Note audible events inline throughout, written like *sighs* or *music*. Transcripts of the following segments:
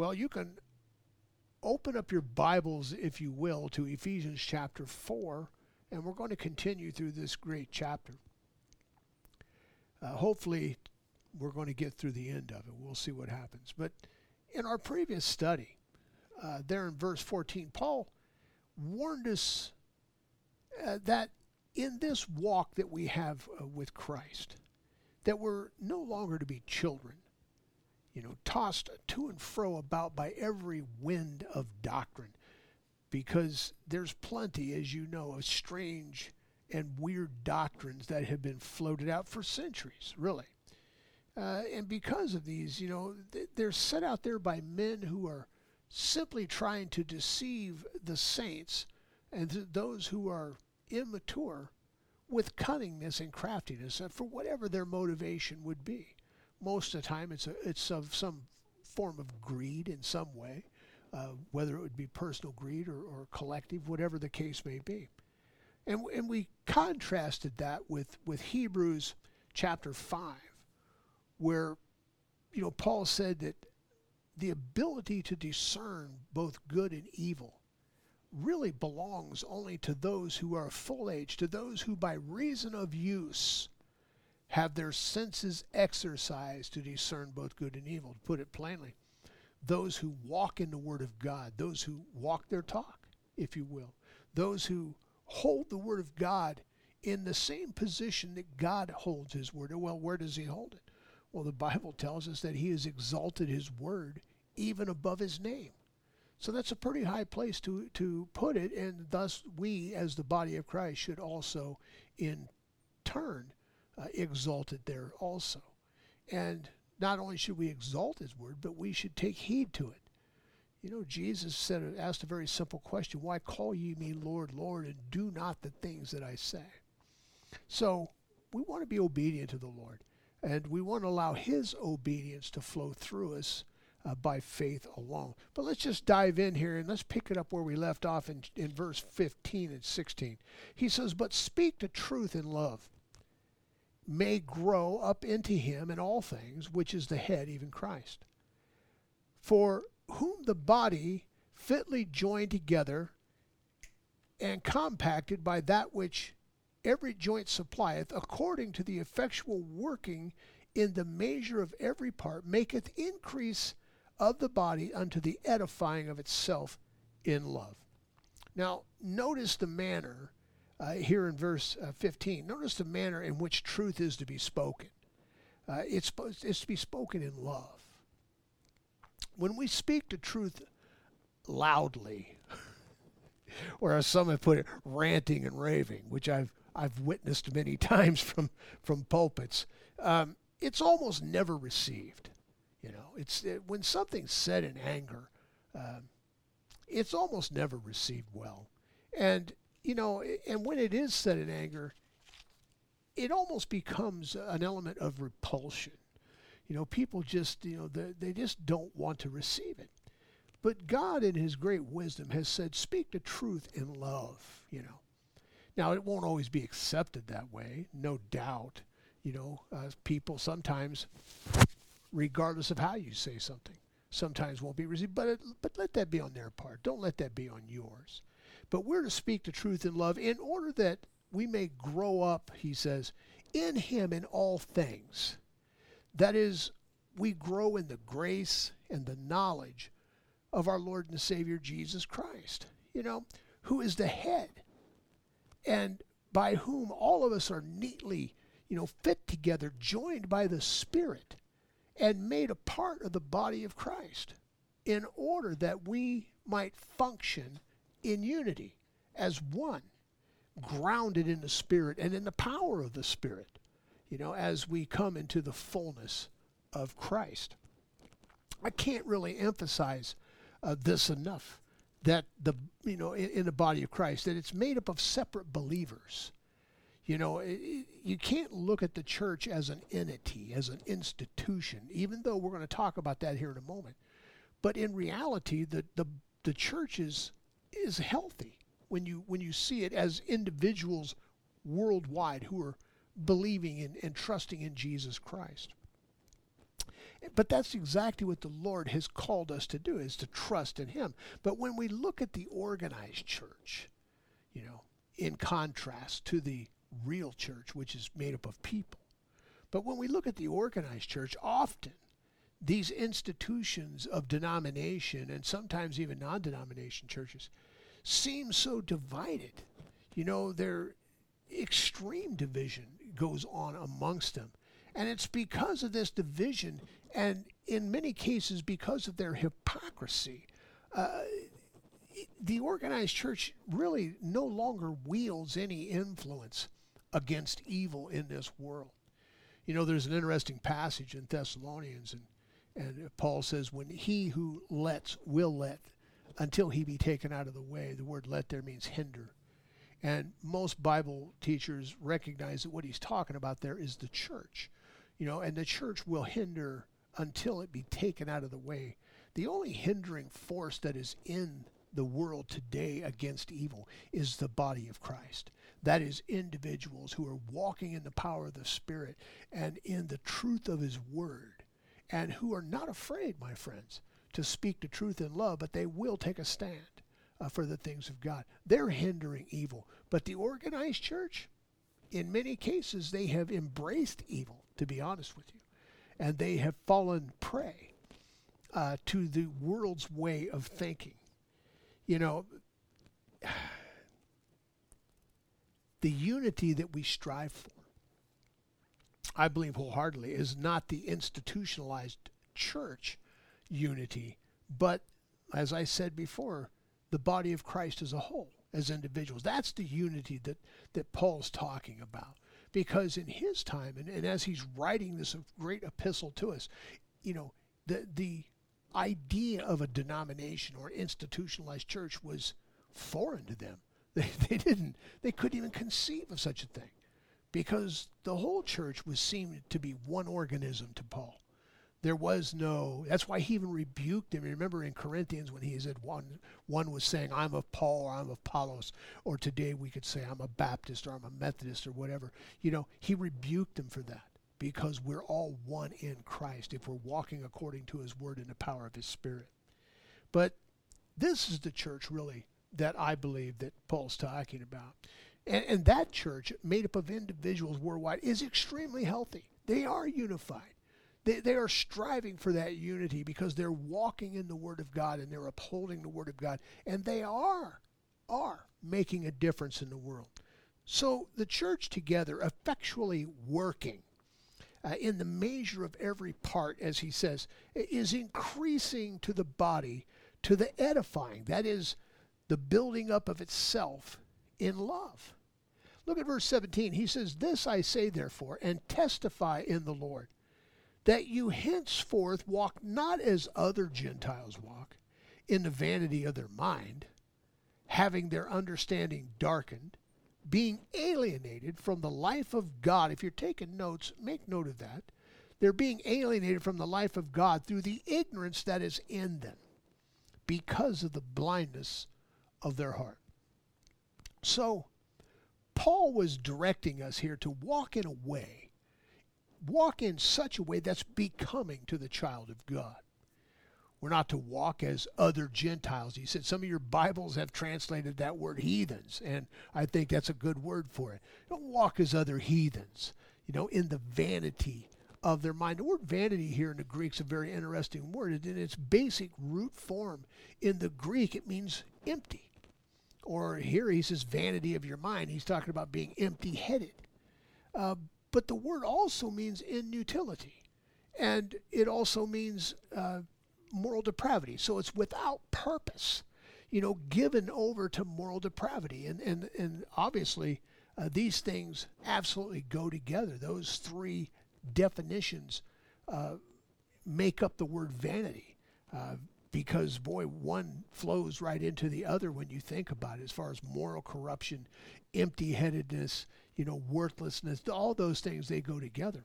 Well, you can open up your Bibles, if you will, to Ephesians chapter 4, and we're going to continue through this great chapter. Uh, hopefully, we're going to get through the end of it. We'll see what happens. But in our previous study, uh, there in verse 14, Paul warned us uh, that in this walk that we have uh, with Christ, that we're no longer to be children, you know, tossed to and fro about by every wind of doctrine, because there's plenty, as you know, of strange and weird doctrines that have been floated out for centuries, really. Uh, and because of these, you know, they're set out there by men who are simply trying to deceive the saints and th- those who are immature with cunningness and craftiness for whatever their motivation would be. Most of the time, it's a, it's of some form of greed in some way, uh, whether it would be personal greed or, or collective, whatever the case may be. And, and we contrasted that with, with Hebrews chapter 5, where you know Paul said that the ability to discern both good and evil really belongs only to those who are full age, to those who by reason of use have their senses exercised to discern both good and evil. To put it plainly, those who walk in the Word of God, those who walk their talk, if you will, those who hold the Word of God in the same position that God holds His Word. Well, where does He hold it? Well, the Bible tells us that He has exalted His Word even above His name. So that's a pretty high place to, to put it, and thus we, as the body of Christ, should also, in turn, uh, exalt it there also. And not only should we exalt His word, but we should take heed to it. You know, Jesus said, asked a very simple question: Why call ye me Lord, Lord, and do not the things that I say? So we want to be obedient to the Lord, and we want to allow His obedience to flow through us uh, by faith alone. But let's just dive in here and let's pick it up where we left off in, in verse 15 and 16. He says, But speak the truth in love, may grow up into him in all things, which is the head, even Christ. For whom the body fitly joined together and compacted by that which every joint supplieth, according to the effectual working in the measure of every part, maketh increase of the body unto the edifying of itself in love. Now, notice the manner uh, here in verse uh, 15. Notice the manner in which truth is to be spoken. Uh, it's, it's to be spoken in love. When we speak the truth loudly, *laughs* or as some have put it, ranting and raving, which I've I've witnessed many *laughs* times from from pulpits, um, it's almost never received. You know, it's it, when something's said in anger, uh, it's almost never received well. And you know, and when it is said in anger, it almost becomes an element of repulsion. You know, people just you know they, they just don't want to receive it. But God, in His great wisdom, has said, "Speak the truth in love." You know. Now, it won't always be accepted that way, no doubt. You know, uh, people sometimes regardless of how you say something. Sometimes won't be received, but it, but let that be on their part. Don't let that be on yours. But we're to speak the truth in love in order that we may grow up, he says, in him in all things. That is, we grow in the grace and the knowledge of our Lord and Savior Jesus Christ, you know, who is the head and by whom all of us are neatly, you know, fit together, joined by the Spirit and made a part of the body of Christ in order that we might function in unity as one, grounded in the Spirit and in the power of the Spirit, you know, as we come into the fullness of Christ. I can't really emphasize uh, this enough that the you know in, in, the body of Christ that it's made up of separate believers you know, it, you can't look at the church as an entity, as an institution, even though we're going to talk about that here in a moment. But in reality, the, the, the church is, is healthy when you, when you see it as individuals worldwide who are believing in and trusting in Jesus Christ. But that's exactly what the Lord has called us to do is to trust in him. But when we look at the organized church, you know, in contrast to the real church, which is made up of people. But when we look at the organized church, often these institutions of denomination and sometimes even non denomination churches seem so divided. You know, their extreme division goes on amongst them. And it's because of this division, and in many cases, because of their hypocrisy. Uh, the organized church really no longer wields any influence against evil in this world. You know, there's an interesting passage in Thessalonians, and, and Paul says, When he who lets will let until he be taken out of the way. The word let there means hinder. And most Bible teachers recognize that what he's talking about there is the church. You know, and the church will hinder until it be taken out of the way. The only hindering force that is in the world today against evil is the body of Christ. That is individuals who are walking in the power of the Spirit and in the truth of His Word, and who are not afraid, my friends, to speak the truth in love, but they will take a stand uh, for the things of God. They're hindering evil. But the organized church, in many cases, they have embraced evil, to be honest with you, and they have fallen prey uh, to the world's way of thinking. You know, *sighs* the unity that we strive for, I believe wholeheartedly, is not the institutionalized church unity, but as I said before, the body of Christ as a whole, as individuals. That's the unity that, that Paul's talking about. Because in his time, and, and as he's writing this great epistle to us, you know, the, the idea of a denomination or institutionalized church was foreign to them. *laughs* They, they didn't, they couldn't even conceive of such a thing because the whole church was seen to be one organism to Paul. There was no, that's why he even rebuked them. Remember in Corinthians when he said one, one was saying, I'm of Paul or I'm of Apollos, or today we could say, I'm a Baptist or I'm a Methodist or whatever. You know, he rebuked them for that because we're all one in Christ if we're walking according to his word and the power of his spirit. But this is the church really that I believe that Paul's talking about. And, and that church, made up of individuals worldwide, is extremely healthy. They are unified. They, they are striving for that unity because they're walking in the Word of God and they're upholding the Word of God. And they are, are making a difference in the world. So the church together, effectually working uh, in the measure of every part, as he says, is increasing to the body, to the edifying. That is the building up of itself in love. Look at verse 17. He says, This I say, therefore, and testify in the Lord that you henceforth walk not as other Gentiles walk, in the vanity of their mind, having their understanding darkened, being alienated from the life of God. If you're taking notes, make note of that. They're being alienated from the life of God through the ignorance that is in them because of the blindness of their heart. So, Paul was directing us here to walk in a way walk in such a way that's becoming to the child of God. We're not to walk as other Gentiles. He said some of your Bibles have translated that word heathens, and I think that's a good word for it. Don't walk as other heathens, you know, in the vanity of their mind. The word vanity here in the Greek is a very interesting word. In its basic root form in the Greek, it means empty. Or here he says vanity of your mind. He's talking about being empty headed. Uh, but the word also means inutility. And it also means uh, moral depravity. So it's without purpose, you know, given over to moral depravity. And, and, and obviously, uh, these things absolutely go together. Those three definitions uh, make up the word vanity. Because boy, one flows right into the other when you think about it, as far as moral corruption, empty headedness, you know, worthlessness, all those things, they go together.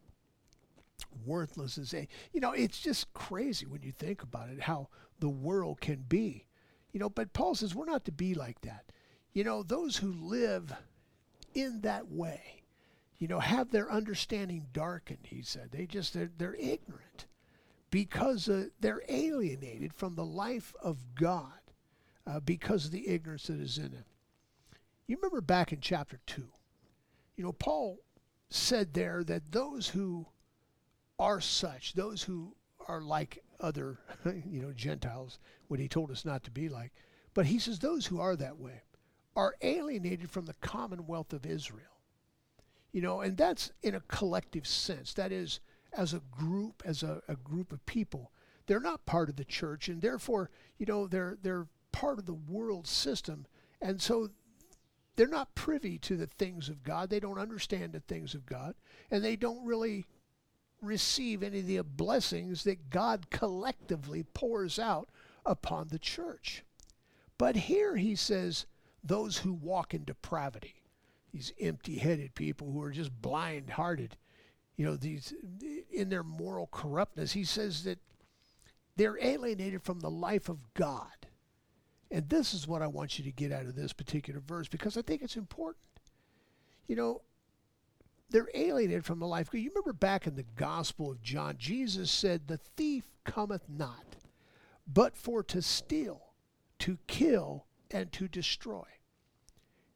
Worthless is a, you know, it's just crazy when you think about it, how the world can be. You know, but Paul says we're not to be like that. You know, those who live in that way, you know, have their understanding darkened, he said. They just, they're, they're ignorant because uh, they're alienated from the life of God uh, because of the ignorance that is in them. You remember back in chapter 2, you know, Paul said there that those who are such, those who are like other, *laughs* you know, Gentiles, what he told us not to be like, but he says those who are that way are alienated from the commonwealth of Israel. You know, and that's in a collective sense. That is, as a group, as a, a group of people, they're not part of the church, and therefore, you know, they're they're part of the world system, and so they're not privy to the things of God. They don't understand the things of God, and they don't really receive any of the blessings that God collectively pours out upon the church. But here he says, those who walk in depravity, these empty headed people who are just blind hearted, you know, these in their moral corruptness, he says that they're alienated from the life of God. And this is what I want you to get out of this particular verse because I think it's important. You know, they're alienated from the life. You remember back in the Gospel of John, Jesus said, The thief cometh not, but for to steal, to kill, and to destroy.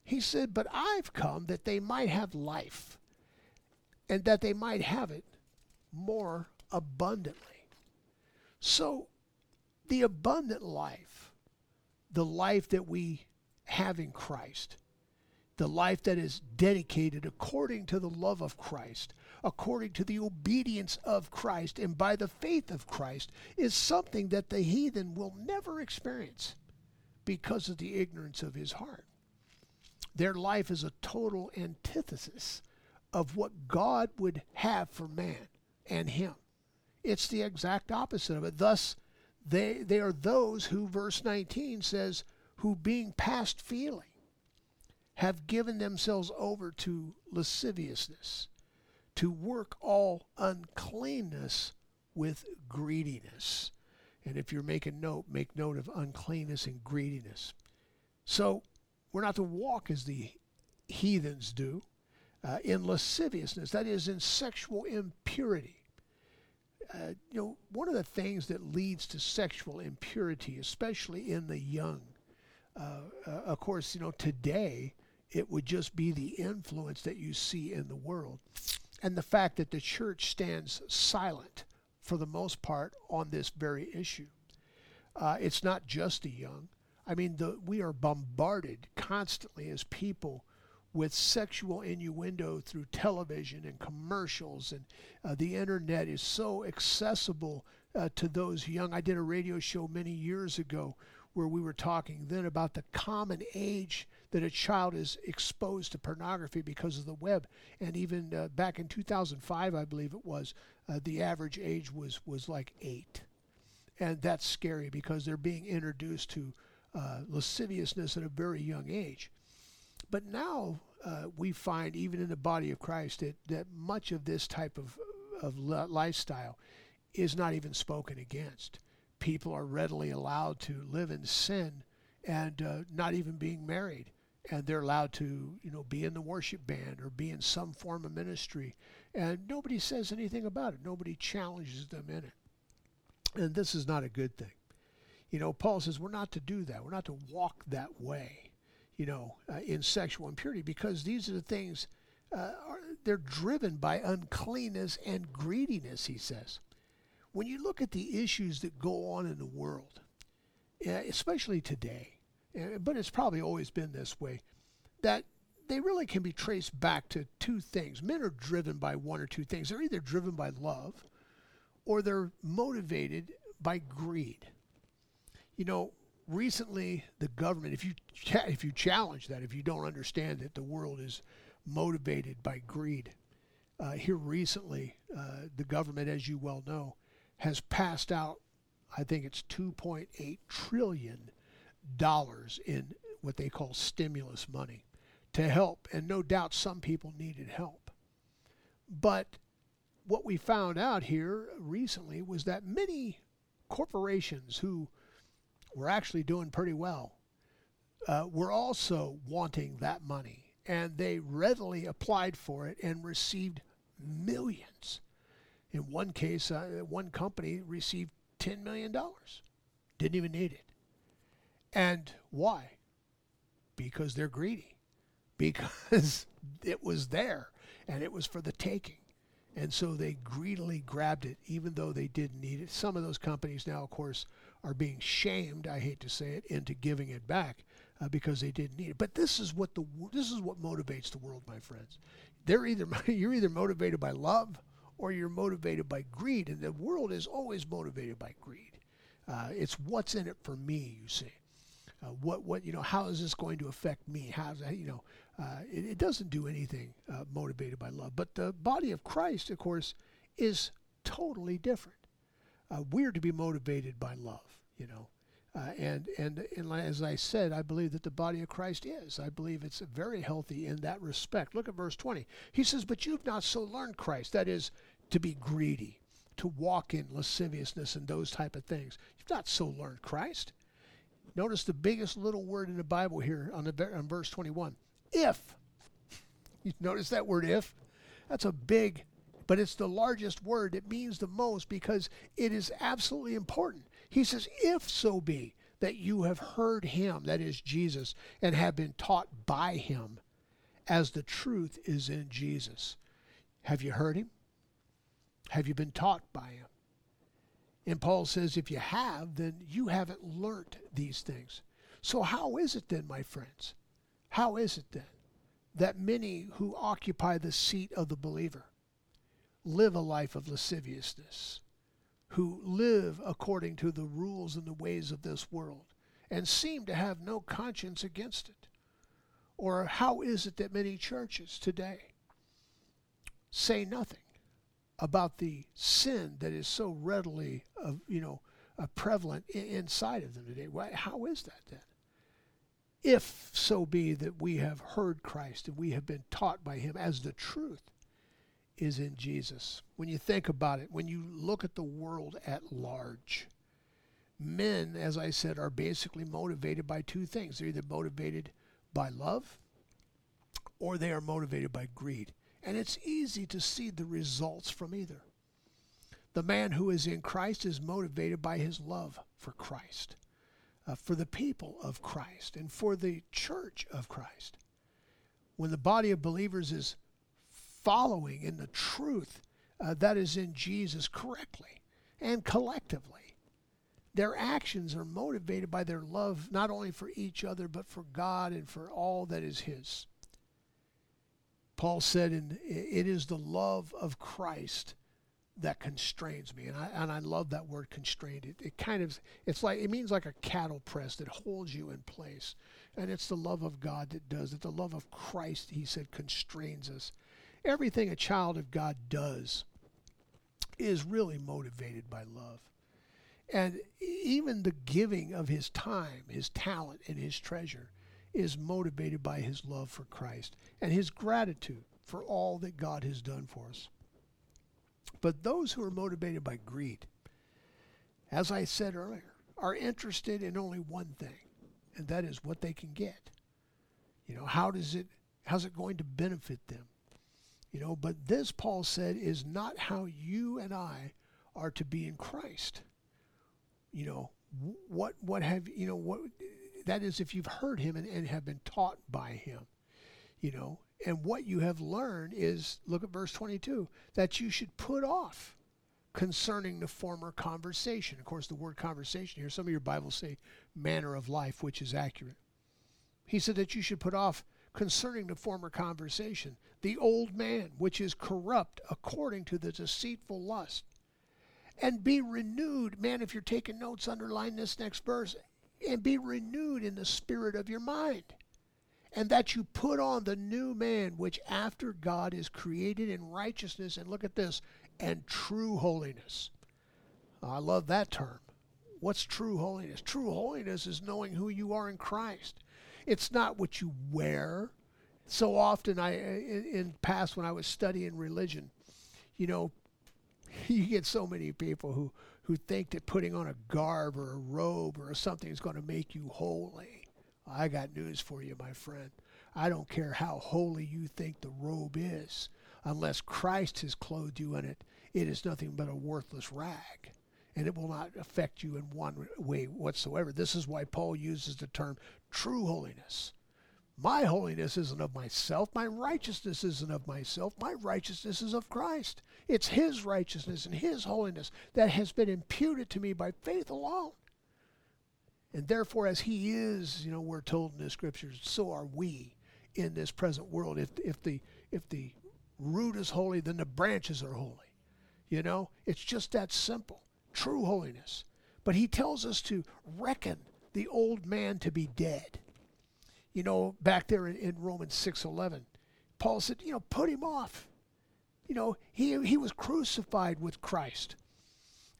He said, But I've come that they might have life, and that they might have it more abundantly. So, the abundant life, the life that we have in Christ, the life that is dedicated according to the love of Christ, according to the obedience of Christ, and by the faith of Christ, is something that the heathen will never experience because of the ignorance of his heart. Their life is a total antithesis of what God would have for man and him. It's the exact opposite of it. Thus, they, they are those who, verse 19 says, who being past feeling, have given themselves over to lasciviousness, to work all uncleanness with greediness. And if you're making note, make note of uncleanness and greediness. So we're not to walk as the heathens do uh, in lasciviousness, that is, in sexual impurity. Uh, you know, one of the things that leads to sexual impurity, especially in the young, uh, uh of course, you know, today it would just be the influence that you see in the world and the fact that the church stands silent for the most part on this very issue. Uh, it's not just the young. I mean, the, we are bombarded constantly as people with sexual innuendo through television and commercials, and uh, the internet is so accessible uh, to those young. I did a radio show many years ago where we were talking then about the common age that a child is exposed to pornography because of the web. And even uh, back in 2005, I believe it was, uh, the average age was, was like eight. And that's scary because they're being introduced to uh, lasciviousness at a very young age. But now uh, we find, even in the body of Christ, that, that much of this type of, of lifestyle is not even spoken against. People are readily allowed to live in sin and uh, not even being married and they're allowed to, you know, be in the worship band or be in some form of ministry, and nobody says anything about it. Nobody challenges them in it, and this is not a good thing. You know, Paul says we're not to do that. We're not to walk that way, you know, uh, in sexual impurity because these are the things. Uh, are, they're driven by uncleanness and greediness. He says. When you look at the issues that go on in the world, especially today, but it's probably always been this way, that they really can be traced back to two things. Men are driven by one or two things. They're either driven by love or they're motivated by greed. You know, recently the government, if you cha- if you challenge that, if you don't understand that the world is motivated by greed, uh, here recently uh, the government, as you well know, has passed out. I think it's 2.8 trillion dollars in what they call stimulus money to help. And no doubt some people needed help. But what we found out here recently was that many corporations who were actually doing pretty well uh, were also wanting that money. And they readily applied for it and received millions. In one case, uh, one company received $10 million. Didn't even need it. And why? Because they're greedy. Because *laughs* it was there and it was for the taking. And so they greedily grabbed it, even though they didn't need it. Some of those companies now, of course, are being shamed, I hate to say it, into giving it back uh, because they didn't need it. But this is what the this is what motivates the world, my friends. They're either *laughs* you're either motivated by love or you're motivated by greed, and the world is always motivated by greed. Uh, it's what's in it for me, you see. Uh, what what you know? How is this going to affect me? How's? You know, uh, it, it, doesn't do anything uh, motivated by love. But the body of Christ, of course, is totally different. Uh, we're to be motivated by love. You know, uh, and, and and as I said, I believe that the body of Christ is. I believe it's very healthy in that respect. Look at verse 20. He says, "But you've not so learned Christ. That is, to be greedy, to walk in lasciviousness and those type of things. You've not so learned Christ." Notice the biggest little word in the Bible here on, the, on verse 21. If. *laughs* You notice that word if? That's a big, but it's the largest word. It means the most because it is absolutely important. He says, If so be that you have heard him, that is Jesus, and have been taught by him, as the truth is in Jesus. Have you heard him? Have you been taught by him? And Paul says, if you have, then you haven't learnt these things. So, how is it then, my friends? How is it then that many who occupy the seat of the believer live a life of lasciviousness, who live according to the rules and the ways of this world, and seem to have no conscience against it? Or how is it that many churches today say nothing about the sin that is so readily, uh, you know, uh, prevalent I- inside of them today. Why, how is that then? If so be that we have heard Christ and we have been taught by Him as the truth is in Jesus. When you think about it, when you look at the world at large, men, as I said, are basically motivated by two things. They're either motivated by love or they are motivated by greed. And it's easy to see the results from either. The man who is in Christ is motivated by his love for Christ, uh, for the people of Christ, and for the church of Christ. When the body of believers is following in the truth uh, that is in Jesus correctly and collectively, their actions are motivated by their love not only for each other, but for God and for all that is His. Paul said, "And it is the love of Christ that constrains me," and I and I love that word constrained. It, it kind of it's like it means like a cattle press that holds you in place, and it's the love of God that does it. The love of Christ, he said, constrains us. Everything a child of God does is really motivated by love. And even the giving of his time, his talent, and his treasure is motivated by his love for Christ and his gratitude for all that God has done for us. But those who are motivated by greed, as I said earlier, are interested in only one thing, and that is what they can get. You know, how does it how's it going to benefit them? You know, but this Paul said is not how you and I are to be in Christ. You know, what what have you know what that is, if you've heard him and, and have been taught by him, you know, and what you have learned is look at verse 22 that you should put off concerning the former conversation. Of course, the word conversation here, some of your Bibles say manner of life, which is accurate. He said that you should put off concerning the former conversation the old man, which is corrupt according to the deceitful lust, and be renewed. Man, if you're taking notes, underline this next verse and be renewed in the spirit of your mind. And that you put on the new man, which after God is created in righteousness, and look at this, and true holiness. I love that term. What's true holiness? True holiness is knowing who you are in Christ. It's not what you wear. So often, I uh, in, in past when I was studying religion, you know, *laughs* you get so many people who who think that putting on a garb or a robe or something is going to make you holy. I got news for you, my friend. I don't care how holy you think the robe is, unless Christ has clothed you in it. it is nothing but a worthless rag. And it will not affect you in one way whatsoever. This is why Paul uses the term true holiness. My holiness isn't of myself. My righteousness isn't of myself. My righteousness is of Christ. It's His righteousness and His holiness that has been imputed to me by faith alone. And therefore, as He is, you know, we're told in the scriptures, so are we in this present world. If, if, the, if the root is holy, then the branches are holy. You know, it's just that simple. True holiness. But He tells us to reckon the old man to be dead you know, back there in, in Romans 6:11, Paul said, you know, put him off. You know, he he was crucified with Christ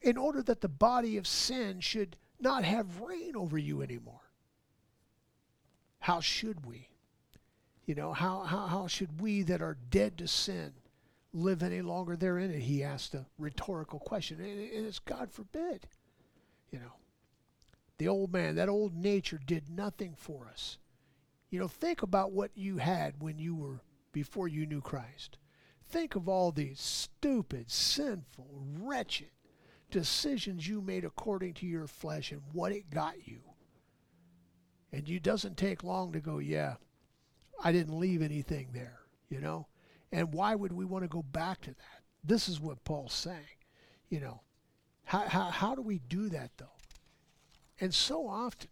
in order that the body of sin should not have reign over you anymore. How should we? You know, how, how, how should we that are dead to sin live any longer therein? And he asked a rhetorical question. And it's God forbid. You know, the old man, that old nature did nothing for us. You know, think about what you had when you were before you knew Christ. Think of all these stupid, sinful, wretched decisions you made according to your flesh and what it got you. And it doesn't take long to go, yeah, I didn't leave anything there, you know? And why would we want to go back to that? This is what Paul's saying. You know, how, how, how do we do that, though? And so often,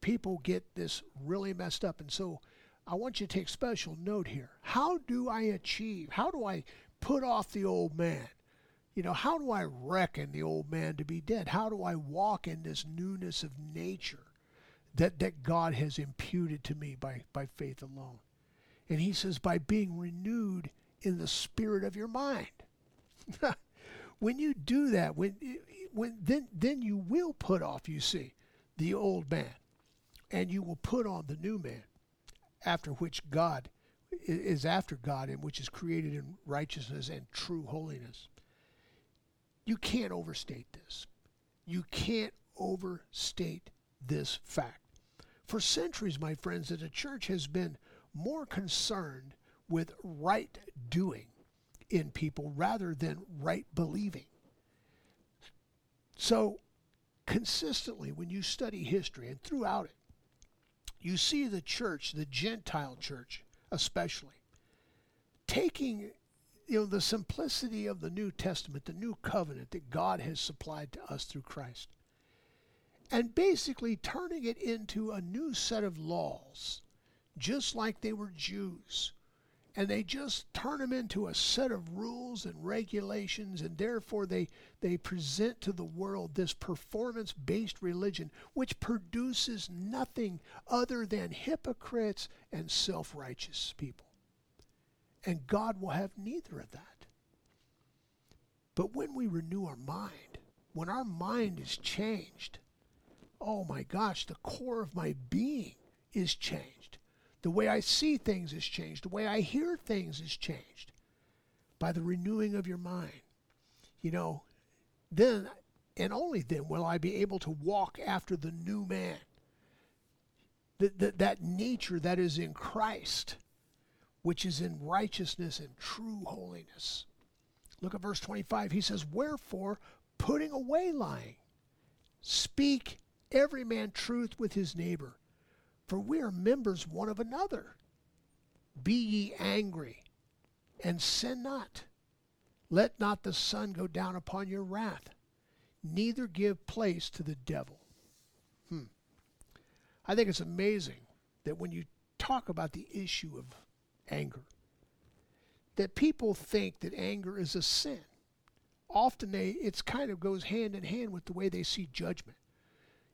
people get this really messed up. And so I want you to take special note here. How do I achieve? How do I put off the old man? You know, how do I reckon the old man to be dead? How do I walk in this newness of nature that, that God has imputed to me by, by faith alone? And he says, by being renewed in the spirit of your mind. *laughs* when you do that, when, when then, then you will put off, you see, the old man and you will put on the new man, after which God is after God and which is created in righteousness and true holiness. You can't overstate this. You can't overstate this fact. For centuries, my friends, that the church has been more concerned with right doing in people rather than right believing. So, consistently, when you study history and throughout it, you see the church, the Gentile church especially, taking you know the simplicity of the New Testament, the new covenant that God has supplied to us through Christ, and basically turning it into a new set of laws, just like they were Jews and they just turn them into a set of rules and regulations and therefore they they present to the world this performance based religion which produces nothing other than hypocrites and self-righteous people. And God will have neither of that. But when we renew our mind when our mind is changed oh my gosh the core of my being is changed the way I see things has changed. The way I hear things has changed by the renewing of your mind. You know, then and only then will I be able to walk after the new man. That, that, that nature that is in Christ, which is in righteousness and true holiness. Look at verse 25. He says, Wherefore, putting away lying, speak every man truth with his neighbor for we are members one of another. Be ye angry, and sin not. Let not the sun go down upon your wrath, neither give place to the devil. Hmm. I think it's amazing that when you talk about the issue of anger, that people think that anger is a sin. Often they it's kind of goes hand in hand with the way they see judgment.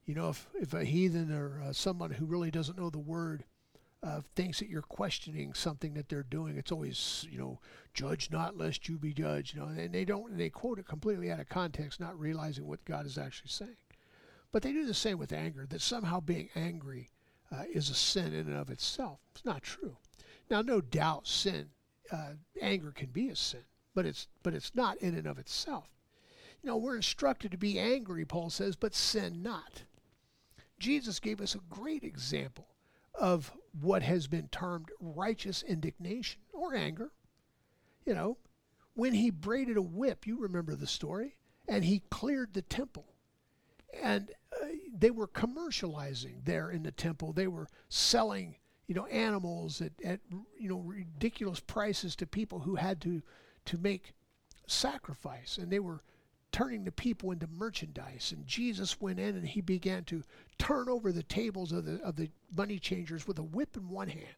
You know, if, if a heathen or uh, someone who really doesn't know the word uh, thinks that you're questioning something that they're doing, it's always, you know, judge not lest you be judged. You know, and they don't, they quote it completely out of context, not realizing what God is actually saying. But they do the same with anger, that somehow being angry uh, is a sin in and of itself. It's not true. Now, no doubt, sin, uh, anger can be a sin, but it's but it's not in and of itself. You know, we're instructed to be angry, Paul says, but sin not. Jesus gave us a great example of what has been termed righteous indignation or anger. You know, when he braided a whip, you remember the story, and he cleared the temple. And uh, they were commercializing there in the temple. They were selling, you know, animals at, at you know ridiculous prices to people who had to to make sacrifice, and they were turning the people into merchandise. And Jesus went in and he began to turn over the tables of the of the money changers with a whip in one hand,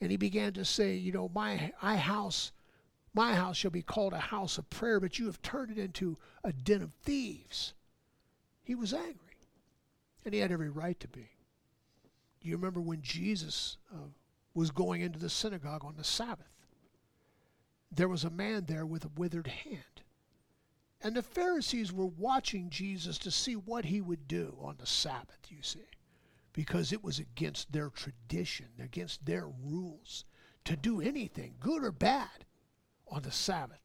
and he began to say, you know, my I house. My house shall be called a house of prayer, but you have turned it into a den of thieves. He was angry, and he had every right to be. You remember when Jesus uh, was going into the synagogue on the Sabbath? There was a man there with a withered hand. And the Pharisees were watching Jesus to see what he would do on the Sabbath, you see, because it was against their tradition, against their rules to do anything, good or bad, on the Sabbath.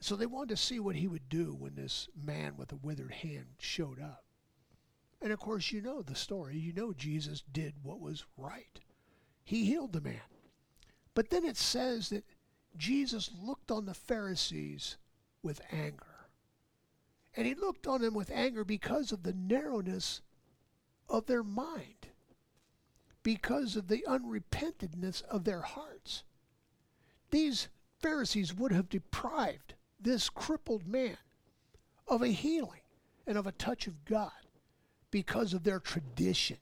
So they wanted to see what he would do when this man with a withered hand showed up. And of course, you know the story. You know Jesus did what was right. He healed the man. But then it says that Jesus looked on the Pharisees with anger. And he looked on them with anger because of the narrowness of their mind, because of the unrepentedness of their hearts. These Pharisees would have deprived this crippled man of a healing and of a touch of God because of their tradition,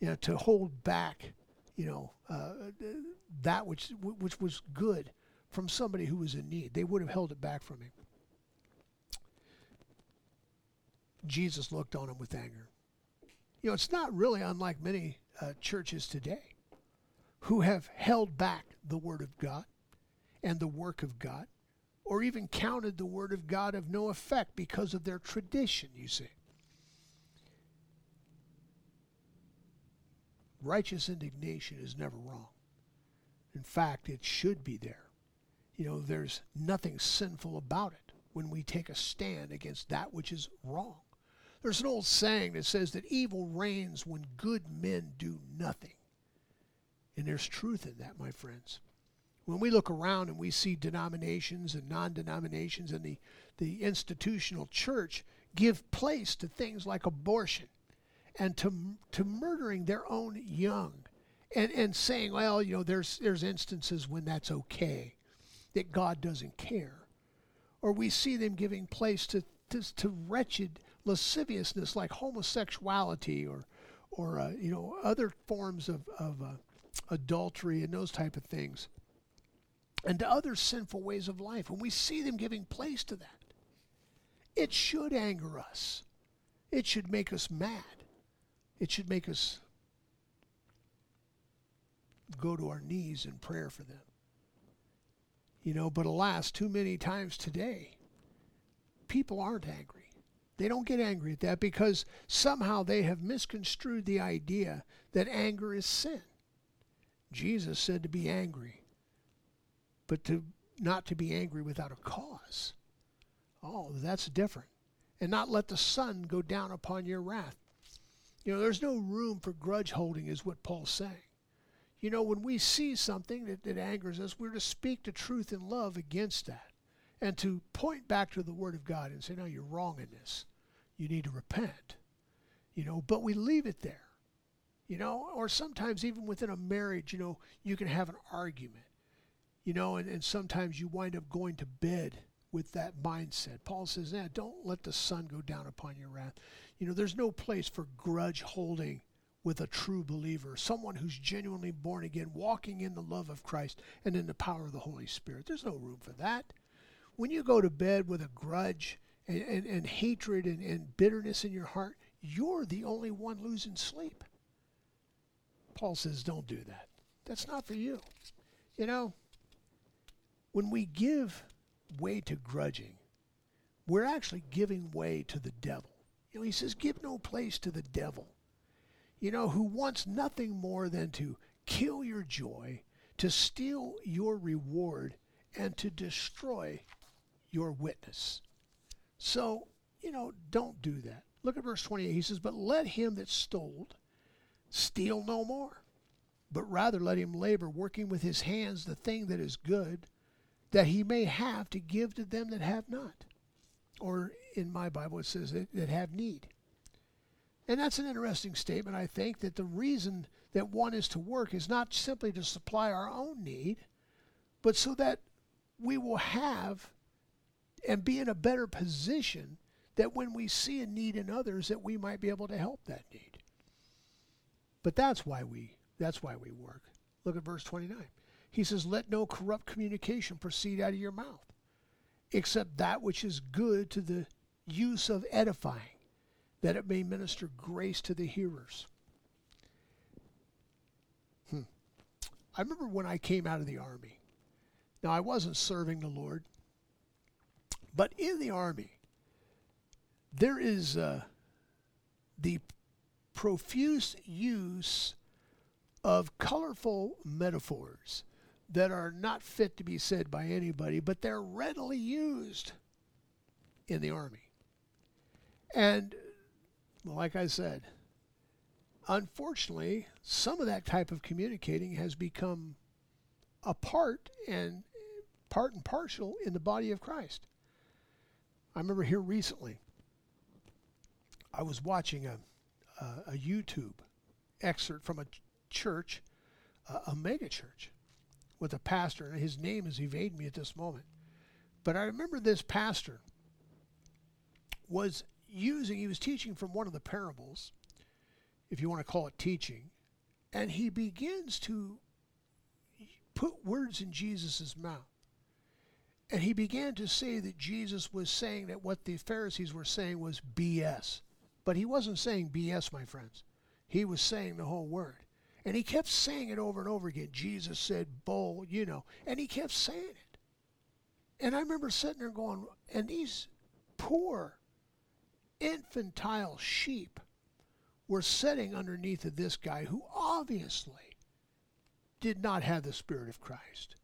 you know, to hold back, you know, uh, that which which was good from somebody who was in need. They would have held it back from him. Jesus looked on him with anger. You know, it's not really unlike many uh, churches today who have held back the Word of God and the work of God, or even counted the Word of God of no effect because of their tradition, you see. Righteous indignation is never wrong. In fact, it should be there. You know, there's nothing sinful about it when we take a stand against that which is wrong. There's an old saying that says that evil reigns when good men do nothing. And there's truth in that, my friends. When we look around and we see denominations and non denominations and the, the institutional church give place to things like abortion and to, to murdering their own young and, and saying, well, you know, there's, there's instances when that's okay, that God doesn't care. Or we see them giving place to, to, to wretched lasciviousness like homosexuality or, or uh, you know, other forms of, of uh, adultery and those type of things. And to other sinful ways of life. When we see them giving place to that, it should anger us. It should make us mad. It should make us go to our knees in prayer for them. You know, but alas, too many times today, people aren't angry. They don't get angry at that because somehow they have misconstrued the idea that anger is sin. Jesus said to be angry, but to not to be angry without a cause. Oh, that's different. And not let the sun go down upon your wrath. You know, there's no room for grudge holding, is what Paul's saying. You know, when we see something that, that angers us, we're to speak the truth in love against that and to point back to the Word of God and say, no, you're wrong in this. You need to repent. You know, but we leave it there. You know, or sometimes even within a marriage, you know, you can have an argument. You know, and, and sometimes you wind up going to bed with that mindset. Paul says, yeah, don't let the sun go down upon your wrath. You know, there's no place for grudge holding with a true believer, someone who's genuinely born again, walking in the love of Christ and in the power of the Holy Spirit. There's no room for that. When you go to bed with a grudge and, and, and hatred and, and bitterness in your heart, you're the only one losing sleep. Paul says, don't do that. That's not for you. You know, when we give way to grudging, we're actually giving way to the devil. You know, he says, give no place to the devil you know, who wants nothing more than to kill your joy, to steal your reward, and to destroy your witness. So, you know, don't do that. Look at verse 28. He says, But let him that stole steal no more, but rather let him labor, working with his hands the thing that is good, that he may have to give to them that have not. Or in my Bible, it says that, that have need. And that's an interesting statement, I think, that the reason that one is to work is not simply to supply our own need, but so that we will have and be in a better position that when we see a need in others that we might be able to help that need. But that's why we that's why we work. Look at verse 29. He says, "Let no corrupt communication proceed out of your mouth, except that which is good to the use of edifying, that it may minister grace to the hearers." Hmm. I remember when I came out of the army. Now I wasn't serving the Lord, but in the army, there is uh, the profuse use of colorful metaphors that are not fit to be said by anybody, but they're readily used in the Army. And, like I said, unfortunately, some of that type of communicating has become a part and part and partial in the body of Christ. I remember here recently, I was watching a, a, a YouTube excerpt from a church, a mega church, with a pastor, and his name is evading me at this moment. But I remember this pastor was using, he was teaching from one of the parables, if you want to call it teaching, and he begins to put words in Jesus' mouth. And he began to say that Jesus was saying that what the Pharisees were saying was BS. But he wasn't saying BS, my friends. He was saying the whole word. And he kept saying it over and over again. Jesus said, bull, you know. And he kept saying it. And I remember sitting there going, and these poor, infantile sheep were sitting underneath of this guy who obviously did not have the Spirit of Christ.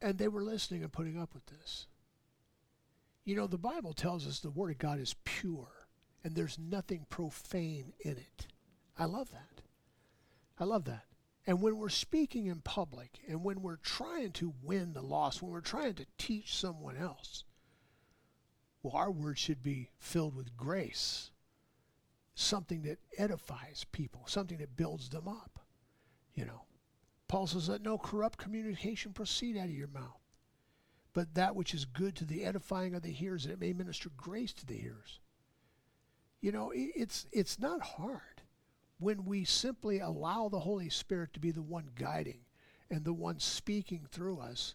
And they were listening and putting up with this. You know, the Bible tells us the Word of God is pure and there's nothing profane in it. I love that. I love that. And when we're speaking in public and when we're trying to win the lost, when we're trying to teach someone else, well, our words should be filled with grace, something that edifies people, something that builds them up. You know, Paul says, Let no corrupt communication proceed out of your mouth, but that which is good to the edifying of the hearers, that it may minister grace to the hearers. You know, it's it's not hard when we simply allow the Holy Spirit to be the one guiding and the one speaking through us.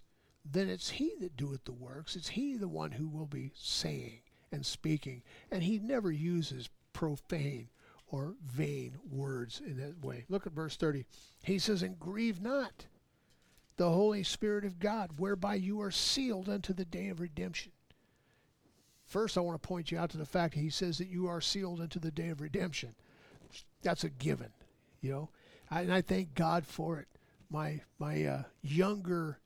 Then it's He that doeth the works. It's He the one who will be saying and speaking, and He never uses profane or vain words in that way. Look at verse 30. He says, And grieve not the Holy Spirit of God, whereby you are sealed unto the day of redemption. First, I want to point you out to the fact that he says that you are sealed unto the day of redemption. That's a given, you know, I, and I thank God for it. My my uh, younger,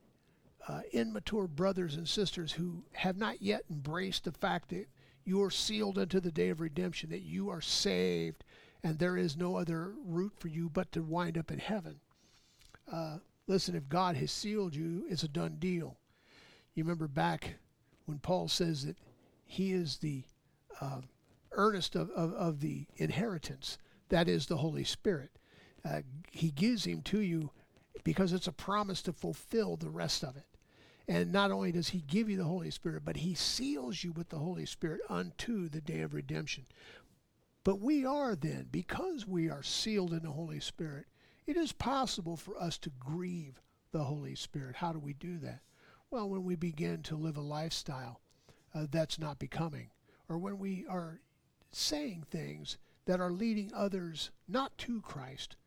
uh, immature brothers and sisters who have not yet embraced the fact that you are sealed unto the day of redemption, that you are saved, and there is no other route for you but to wind up in heaven. Uh, Listen, if God has sealed you, it's a done deal. You remember back when Paul says that he is the uh, earnest of, of, of, the inheritance, that is the Holy Spirit. Uh, he gives him to you because it's a promise to fulfill the rest of it. And not only does he give you the Holy Spirit, but he seals you with the Holy Spirit unto the day of redemption. But we are then, because we are sealed in the Holy Spirit, it is possible for us to grieve the Holy Spirit. How do we do that? Well, when we begin to live a lifestyle uh, that's not becoming, or when we are saying things that are leading others not to Christ,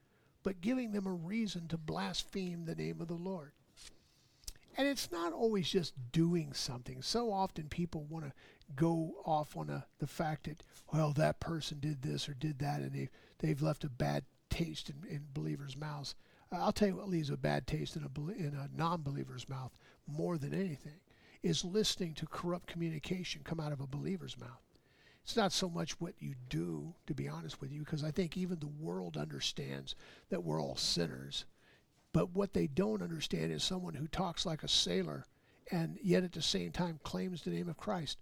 but giving them a reason to blaspheme the name of the Lord. And it's not always just doing something. So often people want to go off on a, the fact that, well, that person did this or did that, and they, they've left a bad taste in, in believers' mouths. Uh, I'll tell you what leaves a bad taste in a, in a non believer's mouth more than anything is listening to corrupt communication come out of a believer's mouth. It's not so much what you do, to be honest with you, because I think even the world understands that we're all sinners. But what they don't understand is someone who talks like a sailor and yet at the same time claims the name of Christ.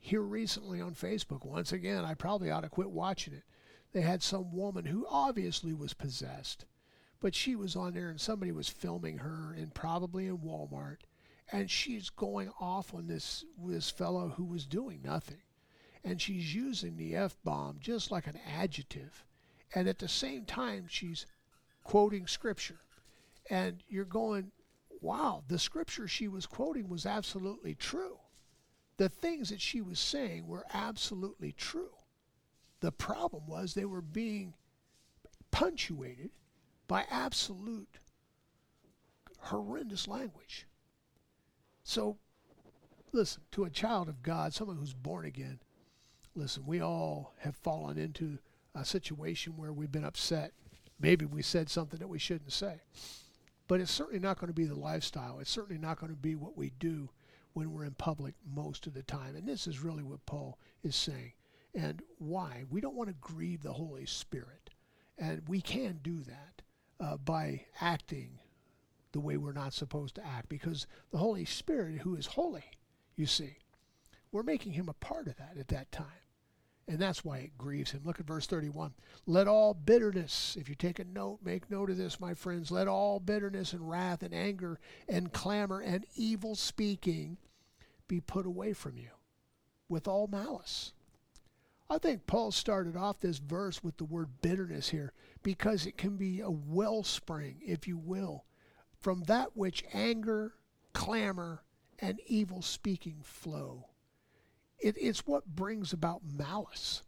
Here recently on Facebook, once again, I probably ought to quit watching it. They had some woman who obviously was possessed, but she was on there and somebody was filming her and probably in Walmart and she's going off on this this fellow who was doing nothing and she's using the f bomb just like an adjective and at the same time she's quoting scripture and you're going wow the scripture she was quoting was absolutely true the things that she was saying were absolutely true the problem was they were being punctuated by absolute horrendous language so, listen, to a child of God, someone who's born again, listen, we all have fallen into a situation where we've been upset. Maybe we said something that we shouldn't say. But it's certainly not going to be the lifestyle. It's certainly not going to be what we do when we're in public most of the time. And this is really what Paul is saying. And why? We don't want to grieve the Holy Spirit. And we can do that uh, by acting the way we're not supposed to act because the Holy Spirit, who is holy, you see, we're making him a part of that at that time. And that's why it grieves him. Look at verse 31. Let all bitterness, if you take a note, make note of this, my friends. Let all bitterness and wrath and anger and clamor and evil speaking be put away from you with all malice. I think Paul started off this verse with the word bitterness here because it can be a wellspring, if you will, from that which anger, clamor, and evil speaking flow. It, it's what brings about malice.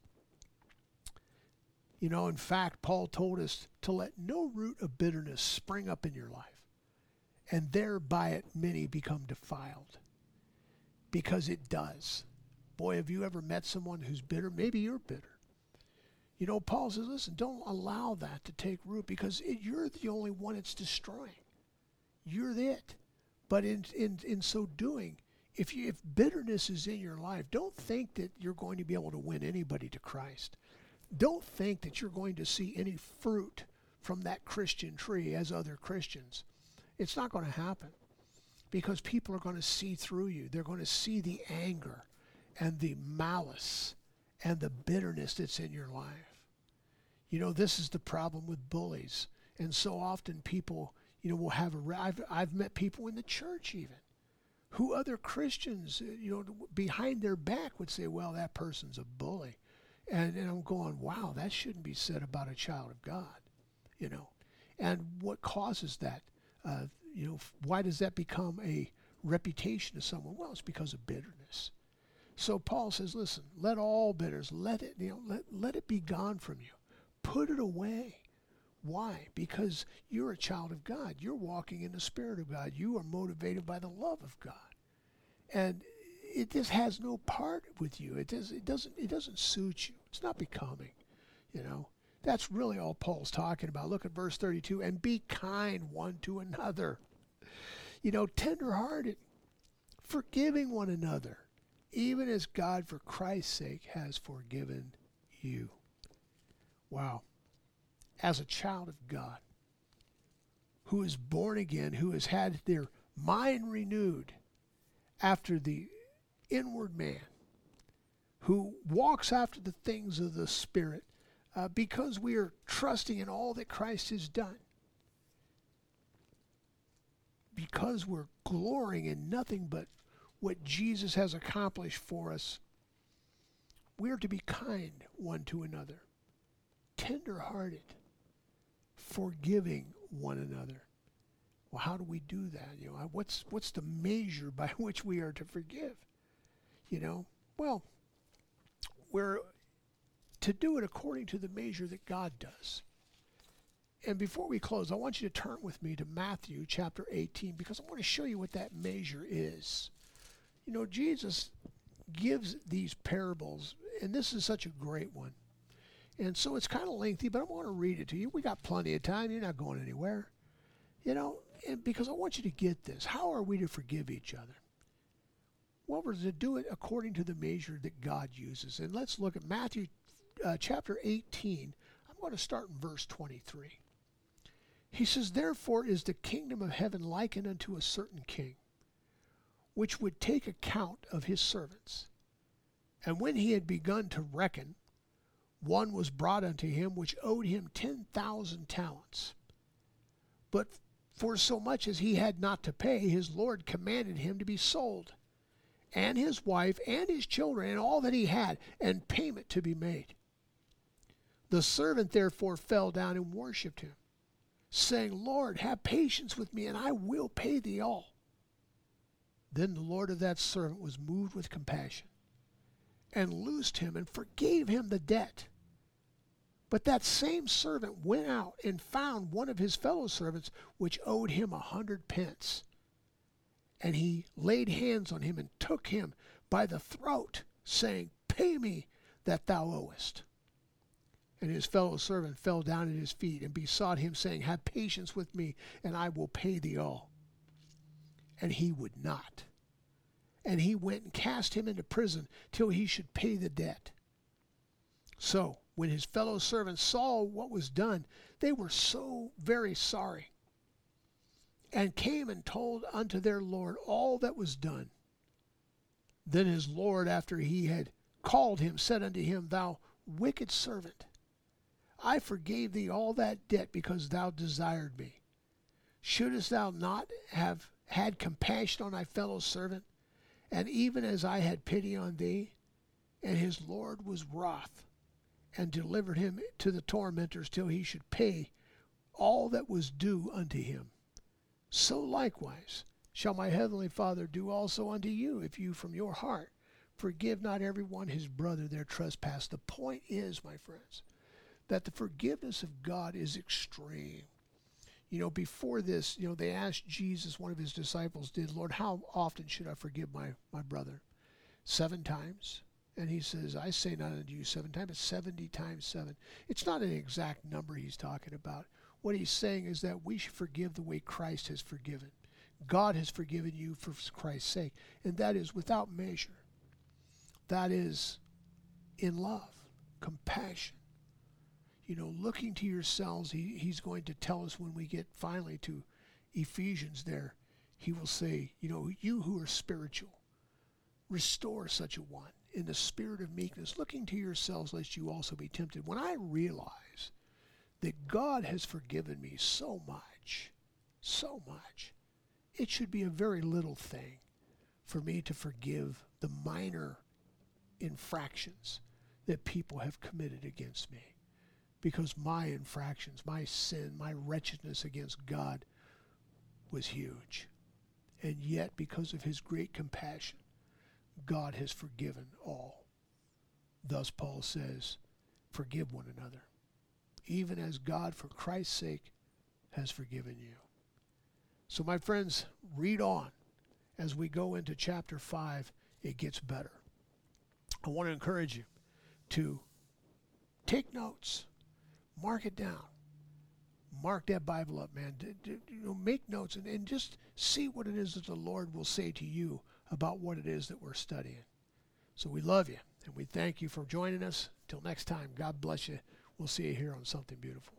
You know, in fact, Paul told us to let no root of bitterness spring up in your life, and thereby it many become defiled. Because it does. Boy, have you ever met someone who's bitter? Maybe you're bitter. You know, Paul says, listen, don't allow that to take root because it, you're the only one it's destroying. You're it. But in, in, in so doing, if, you, if bitterness is in your life, don't think that you're going to be able to win anybody to Christ. Don't think that you're going to see any fruit from that Christian tree as other Christians. It's not going to happen because people are going to see through you. They're going to see the anger and the malice and the bitterness that's in your life. You know, this is the problem with bullies. And so often people you know, will have a. I've, I've met people in the church even who other Christians, uh, you know, behind their back would say, well, that person's a bully. And, and I'm going, wow, that shouldn't be said about a child of God, you know. And what causes that? Uh, you know, why does that become a reputation of someone? Well, it's because of bitterness. So Paul says, listen, let all bitters, let it, you know, let, let it be gone from you. Put it away. Why? Because you're a child of God. You're walking in the Spirit of God. You are motivated by the love of God. And it just has no part with you. It, does, it, doesn't, it doesn't suit you. It's not becoming, you know. That's really all Paul's talking about. Look at verse 32 and be kind one to another. You know, tenderhearted, forgiving one another, even as God, for Christ's sake, has forgiven you. Wow as a child of God who is born again, who has had their mind renewed after the inward man, who walks after the things of the Spirit uh, because we are trusting in all that Christ has done. Because we're glorying in nothing but what Jesus has accomplished for us, we are to be kind one to another, tender hearted, forgiving one another. Well, how do we do that? You know, what's what's the measure by *laughs* which we are to forgive? You know, well, we're to do it according to the measure that God does. And before we close, I want you to turn with me to Matthew chapter 18 because I want to show you what that measure is. You know, Jesus gives these parables, and this is such a great one. And so it's kind of lengthy, but I want to read it to you. We got plenty of time. You're not going anywhere. You know, and because I want you to get this. How are we to forgive each other? Well, we're to do it according to the measure that God uses. And let's look at Matthew uh, chapter 18. I'm going to start in verse 23. He says, Therefore is the kingdom of heaven likened unto a certain king, which would take account of his servants. And when he had begun to reckon, one was brought unto him which owed him ten thousand talents. But for so much as he had not to pay, his Lord commanded him to be sold, and his wife, and his children, and all that he had, and payment to be made. The servant therefore fell down and worshipped him, saying, Lord, have patience with me, and I will pay thee all. Then the Lord of that servant was moved with compassion, and loosed him, and forgave him the debt. But that same servant went out and found one of his fellow servants which owed him a hundred pence. And he laid hands on him and took him by the throat, saying, Pay me that thou owest. And his fellow servant fell down at his feet and besought him, saying, Have patience with me, and I will pay thee all. And he would not. And he went and cast him into prison till he should pay the debt. So, when his fellow servants saw what was done, they were so very sorry, and came and told unto their Lord all that was done. Then his Lord, after he had called him, said unto him, Thou wicked servant, I forgave thee all that debt because thou desired me. Shouldest thou not have had compassion on thy fellow servant, and even as I had pity on thee? And his Lord was wroth and delivered him to the tormentors till he should pay all that was due unto him. So likewise shall my heavenly Father do also unto you, if you from your heart forgive not every one his brother their trespass. The point is, my friends, that the forgiveness of God is extreme. You know, before this, you know, they asked Jesus, one of his disciples did, Lord, how often should I forgive my, my brother? Seven times? And he says, I say not unto you seven times, but 70 times seven. It's not an exact number he's talking about. What he's saying is that we should forgive the way Christ has forgiven. God has forgiven you for Christ's sake, and that is without measure. That is in love, compassion. You know, looking to yourselves, he, he's going to tell us when we get finally to Ephesians there, he will say, you know, you who are spiritual, restore such a one in the spirit of meekness, looking to yourselves lest you also be tempted. When I realize that God has forgiven me so much, so much, it should be a very little thing for me to forgive the minor infractions that people have committed against me. Because my infractions, my sin, my wretchedness against God was huge. And yet, because of his great compassion, God has forgiven all. Thus, Paul says, forgive one another, even as God, for Christ's sake, has forgiven you. So, my friends, read on. As we go into chapter 5, it gets better. I want to encourage you to take notes, mark it down. Mark that Bible up, man. you know, make notes and, and just see what it is that the Lord will say to you about what it is that we're studying. So we love you and we thank you for joining us. Till next time, God bless you. We'll see you here on Something Beautiful.